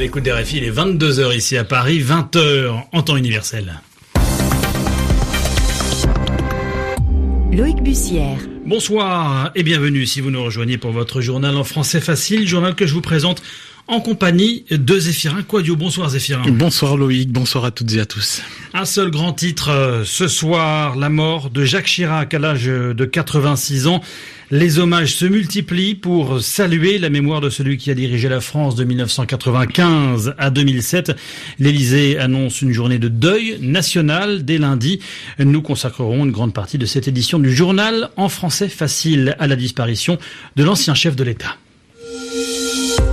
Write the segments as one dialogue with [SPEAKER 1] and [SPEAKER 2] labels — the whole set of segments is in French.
[SPEAKER 1] l'écoute des RFI, il est 22h ici à Paris, 20h en temps universel.
[SPEAKER 2] Loïc Bussière.
[SPEAKER 1] Bonsoir et bienvenue si vous nous rejoignez pour votre journal en français facile, journal que je vous présente en compagnie de Zéphirin Quadio. Bonsoir Zéphirin.
[SPEAKER 3] Bonsoir Loïc, bonsoir à toutes et à tous.
[SPEAKER 1] Un seul grand titre euh, ce soir, la mort de Jacques Chirac à l'âge de 86 ans. Les hommages se multiplient pour saluer la mémoire de celui qui a dirigé la France de 1995 à 2007. L'Élysée annonce une journée de deuil national dès lundi. Nous consacrerons une grande partie de cette édition du journal en français facile à la disparition de l'ancien chef de l'État.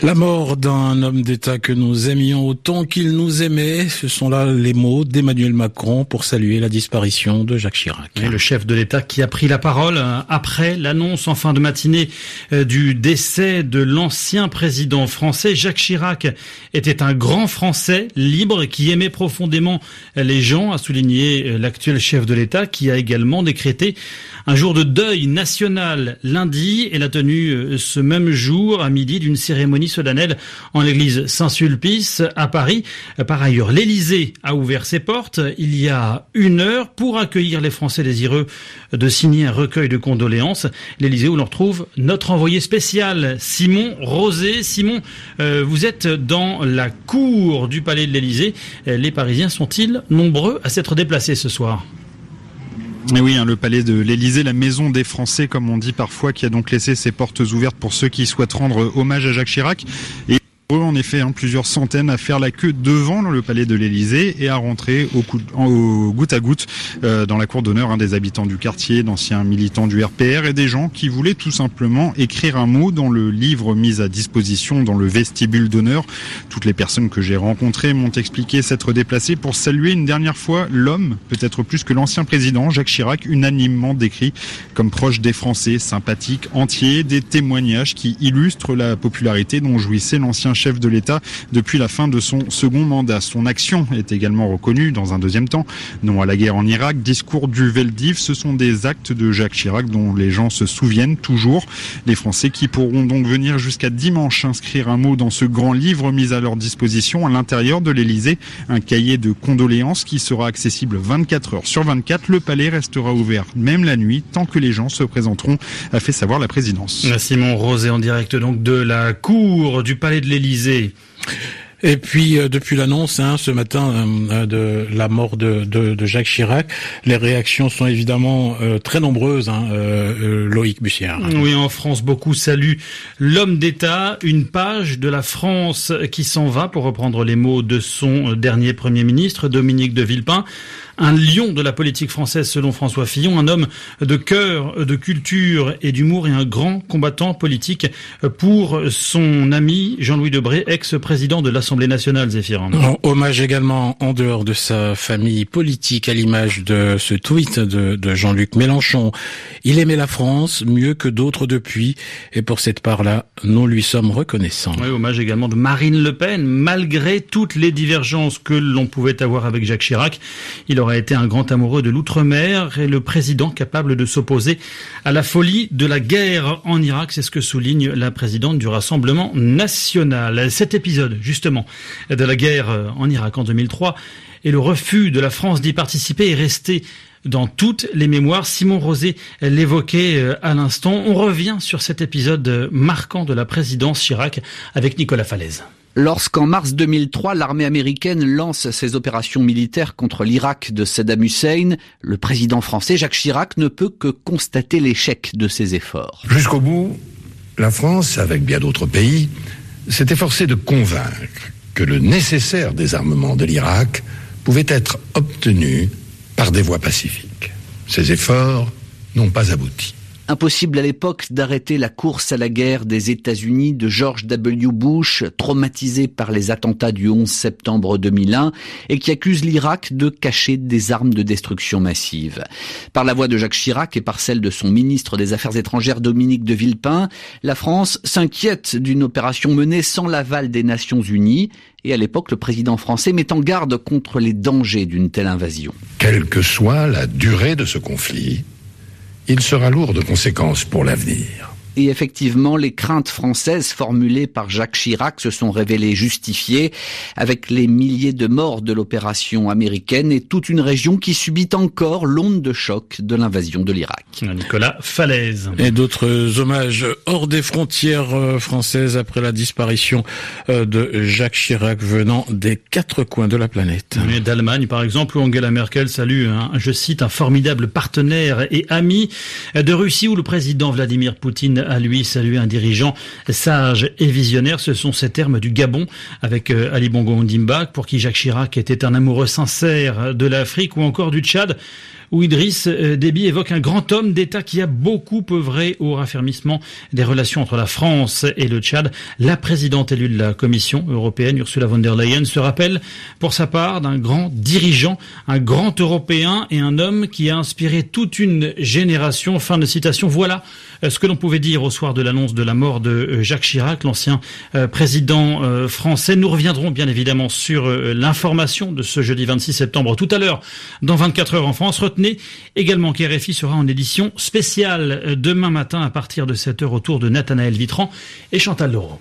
[SPEAKER 3] La mort d'un homme d'État que nous aimions autant qu'il nous aimait, ce sont là les mots d'Emmanuel Macron pour saluer la disparition de Jacques Chirac.
[SPEAKER 1] Et le chef de l'État qui a pris la parole euh, après l'annonce en fin de matinée euh, du décès de l'ancien président français. Jacques Chirac était un grand Français libre qui aimait profondément les gens, a souligné euh, l'actuel chef de l'État qui a également décrété un jour de deuil national lundi et la tenue ce même jour à midi d'une cérémonie solennelle en l'église Saint-Sulpice à Paris. Par ailleurs, l'Élysée a ouvert ses portes il y a une heure pour accueillir les Français désireux de signer un recueil de condoléances. L'Élysée où l'on retrouve notre envoyé spécial, Simon Rosé. Simon, euh, vous êtes dans la cour du palais de l'Élysée. Les Parisiens sont-ils nombreux à s'être déplacés ce soir?
[SPEAKER 4] Et oui, hein, le palais de l'Élysée, la maison des Français, comme on dit parfois, qui a donc laissé ses portes ouvertes pour ceux qui souhaitent rendre hommage à Jacques Chirac. En effet hein, plusieurs centaines à faire la queue devant le palais de l'Élysée et à rentrer au, coup, au goutte à goutte euh, dans la cour d'honneur hein, des habitants du quartier, d'anciens militants du RPR et des gens qui voulaient tout simplement écrire un mot dans le livre mis à disposition dans le vestibule d'honneur. Toutes les personnes que j'ai rencontrées m'ont expliqué s'être déplacées pour saluer une dernière fois l'homme, peut-être plus que l'ancien président Jacques Chirac, unanimement décrit comme proche des Français, sympathique, entier, des témoignages qui illustrent la popularité dont jouissait l'ancien chef de l'État depuis la fin de son second mandat. Son action est également reconnue dans un deuxième temps. Non à la guerre en Irak, discours du Veldiv, ce sont des actes de Jacques Chirac dont les gens se souviennent toujours. Les Français qui pourront donc venir jusqu'à dimanche inscrire un mot dans ce grand livre mis à leur disposition à l'intérieur de l'Élysée, un cahier de condoléances qui sera accessible 24 heures sur 24. Le palais restera ouvert même la nuit tant que les gens se présenteront, a fait savoir la présidence.
[SPEAKER 1] Simon Rosé en direct de la cour du palais de l'Élysée
[SPEAKER 3] et puis euh, depuis l'annonce hein, ce matin euh, de la mort de, de, Jacques Chirac, les réactions sont évidemment euh, très nombreuses. Hein, Loïc Bussière.
[SPEAKER 1] Oui, en France, beaucoup saluent l'homme d'État, une page de la France qui s'en va, pour reprendre les mots de son dernier Premier ministre, Dominique de Villepin un lion de la politique française selon François Fillon, un homme de cœur, de culture et d'humour et un grand combattant politique pour son ami Jean-Louis Debré, ex-président de l'Assemblée nationale, Zéphirin.
[SPEAKER 3] Hommage également en dehors de sa famille politique à l'image de ce tweet de, de Jean-Luc Mélenchon. Il aimait la France mieux que d'autres depuis et pour cette part-là, nous lui sommes reconnaissants.
[SPEAKER 1] Oui, hommage également de Marine Le Pen, malgré toutes les divergences que l'on pouvait avoir avec Jacques Chirac. Il aurait été un grand amoureux de l'outre-mer et le président capable de s'opposer à la folie de la guerre en Irak. C'est ce que souligne la présidente du Rassemblement national. Cet épisode, justement, de la guerre en Irak en 2003 et le refus de la France d'y participer est resté dans toutes les mémoires. Simon Rosé l'évoquait euh, à l'instant. On revient sur cet épisode marquant de la présidence Chirac avec Nicolas Falaise.
[SPEAKER 5] Lorsqu'en mars 2003, l'armée américaine lance ses opérations militaires contre l'Irak de Saddam Hussein, le président français Jacques Chirac ne peut que constater l'échec de ses efforts.
[SPEAKER 6] Jusqu'au bout, la France, avec bien d'autres pays, s'est efforcée de convaincre que le nécessaire désarmement de l'Irak pouvait être obtenu par des voies pacifiques. Ces efforts n'ont pas abouti.
[SPEAKER 5] Impossible à l'époque d'arrêter la course à la guerre des États-Unis de George W. Bush, traumatisé par les attentats du 11 septembre 2001 et qui accuse l'Irak de cacher des armes de destruction massive. Par la voix de Jacques Chirac et par celle de son ministre des Affaires étrangères Dominique de Villepin, la France s'inquiète d'une opération menée sans l'aval des Nations Unies et à l'époque, le président français met en garde contre les dangers d'une telle invasion.
[SPEAKER 6] Quelle que soit la durée de ce conflit, il sera lourd de conséquences pour l'avenir.
[SPEAKER 5] Et effectivement, les craintes françaises formulées par Jacques Chirac se sont révélées justifiées avec les milliers de morts de l'opération américaine et toute une région qui subit encore l'onde de choc de l'invasion de l'Irak.
[SPEAKER 1] Nicolas Falaise.
[SPEAKER 3] Et d'autres hommages hors des frontières euh, françaises après la disparition euh, de Jacques Chirac venant des quatre coins de la planète.
[SPEAKER 1] D'Allemagne, par exemple, où Angela Merkel salue, je cite, un formidable partenaire et ami de Russie où le président Vladimir Poutine a lui salué un dirigeant sage et visionnaire. Ce sont ces termes du Gabon avec euh, Ali Bongo Ondimba pour qui Jacques Chirac était un amoureux sincère de l'Afrique ou encore du Tchad où Idriss euh, Déby évoque un grand homme d'État qui a beaucoup œuvré au raffermissement des relations entre la France et le Tchad. La présidente élue de la Commission européenne, Ursula von der Leyen, se rappelle pour sa part d'un grand dirigeant, un grand Européen et un homme qui a inspiré toute une génération. Fin de citation. Voilà euh, ce que l'on pouvait dire au soir de l'annonce de la mort de euh, Jacques Chirac, l'ancien président français. Nous reviendrons bien évidemment sur l'information de ce jeudi 26 septembre tout à l'heure dans 24 heures en France. Également qu'RFI sera en édition spéciale euh, demain matin à partir de 7h autour de Nathanaël Vitran et Chantal Leroux.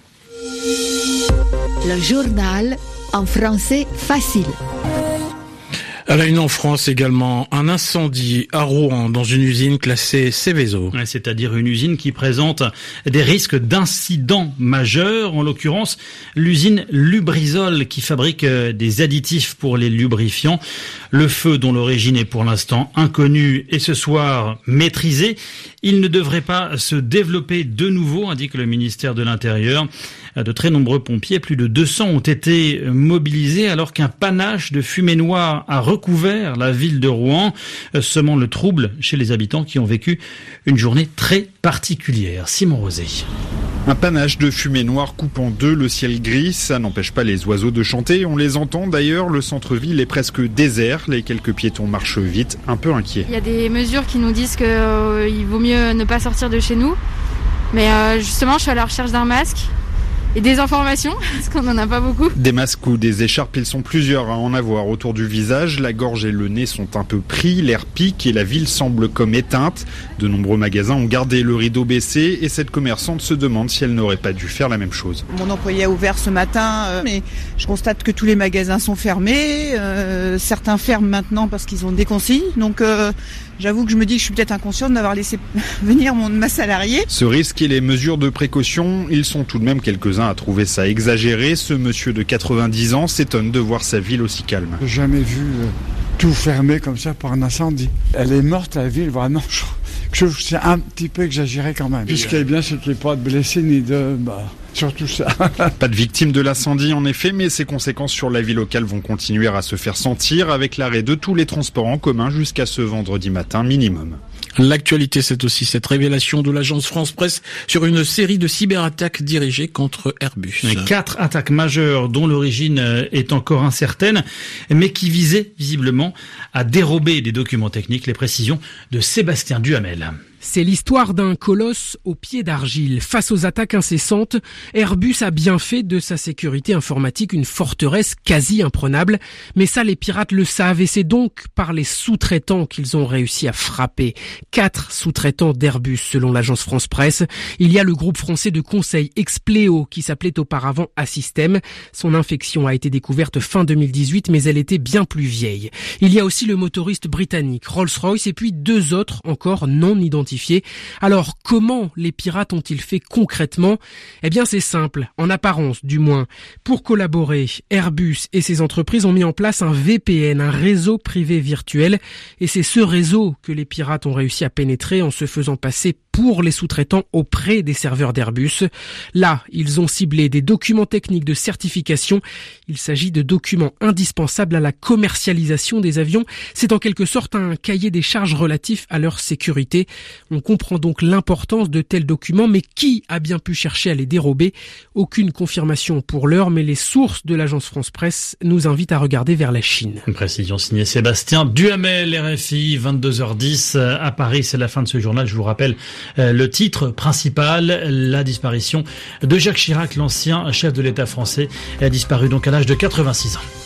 [SPEAKER 7] Le journal en français facile.
[SPEAKER 3] À la une en France également, un incendie à Rouen dans une usine classée Céveso.
[SPEAKER 1] C'est-à-dire une usine qui présente des risques d'incidents majeurs, en l'occurrence l'usine Lubrizol qui fabrique euh, des additifs pour les lubrifiants. Le feu dont l'origine est pour l'instant inconnue et ce soir maîtrisé, il ne devrait pas se développer de nouveau, indique le ministère de l'Intérieur. De très nombreux pompiers, plus de 200 ont été mobilisés alors qu'un panache de fumée noire a recouvert la ville de Rouen, semant le trouble chez les habitants qui ont vécu une journée très particulière. Simon Rosé.
[SPEAKER 4] Un panache de fumée noire coupe en deux le ciel gris, ça n'empêche pas les oiseaux de chanter, on les entend d'ailleurs, le centre-ville est presque désert, les quelques piétons marchent vite, un peu inquiets.
[SPEAKER 8] Il y a des mesures qui nous disent qu'il euh, vaut mieux ne pas sortir de chez nous, mais euh, justement je suis à la recherche d'un masque, et des informations, parce qu'on n'en a pas beaucoup.
[SPEAKER 4] Des masques ou des écharpes, ils sont plusieurs à en avoir autour du visage. La gorge et le nez sont un peu pris, l'air pique et la ville semble comme éteinte. De nombreux magasins ont gardé le rideau baissé et cette commerçante se demande si elle n'aurait pas dû faire la même chose.
[SPEAKER 9] Mon employé a ouvert ce matin, euh, mais je constate que tous les magasins sont fermés. Euh, certains ferment maintenant parce qu'ils ont des consignes. Donc euh, J'avoue que je me dis que je suis peut-être inconsciente d'avoir laissé venir mon, ma salariée.
[SPEAKER 4] Ce risque et les mesures de précaution, ils sont tout de même quelques-uns à trouver ça exagéré. Ce monsieur de 90 ans s'étonne de voir sa ville aussi calme.
[SPEAKER 10] Jamais vu euh, tout fermé comme ça par un incendie. Elle est morte, la ville, vraiment. Je, je c'est un petit peu exagéré quand même. ce qui est bien, c'est qu'il n'y ait pas de blessés ni de... Bah, surtout ça.
[SPEAKER 4] Pas de victimes de l'incendie en effet, mais ses conséquences sur la vie locale vont continuer à se faire sentir avec l'arrêt de tous les transports en commun jusqu'à ce vendredi matin minimum.
[SPEAKER 3] L'actualité, c'est aussi cette révélation de l'agence France Presse sur une série de cyberattaques dirigées contre Airbus.
[SPEAKER 1] Quatre attaques majeures dont l'origine euh, est encore incertaine, mais qui visaient visiblement à dérober des documents techniques. Les précisions de Sébastien Duhamel.
[SPEAKER 11] C'est l'histoire d'un colosse au pied d'argile. Face aux attaques incessantes, Airbus a bien fait de sa sécurité informatique une forteresse quasi imprenable. Mais ça, les pirates le savent et c'est donc par les sous-traitants qu'ils ont réussi à frapper. Quatre sous-traitants d'Airbus, selon l'agence France Presse. Il y a le groupe français de conseil Expleo, qui s'appelait auparavant Assystem. Son infection a été découverte fin 2018, mais elle était bien plus vieille. Il y a aussi le motoriste britannique Rolls-Royce et puis deux autres encore non identifiés alors comment les pirates ont-ils fait concrètement? Eh bien c'est simple, en apparence du moins. Pour collaborer, Airbus et ses entreprises ont mis en place un VPN, un réseau privé virtuel, et c'est ce réseau que les pirates ont réussi à pénétrer en se faisant passer pour les sous-traitants auprès des serveurs d'Airbus. Là, ils ont ciblé des documents techniques de certification. Il s'agit de documents indispensables à la commercialisation des avions. C'est en quelque sorte un cahier des charges relatif à leur sécurité. On comprend donc l'importance de tels documents, mais qui a bien pu chercher à les dérober? Aucune confirmation pour l'heure, mais les sources de l'agence France Presse nous invitent à regarder vers la Chine.
[SPEAKER 1] Une précision signée Sébastien Duhamel, RFI, 22h10 à Paris. C'est la fin de ce journal. Je vous rappelle euh, le titre principal, la disparition de Jacques Chirac, l'ancien chef de l'État français, a disparu donc à l'âge de 86 ans.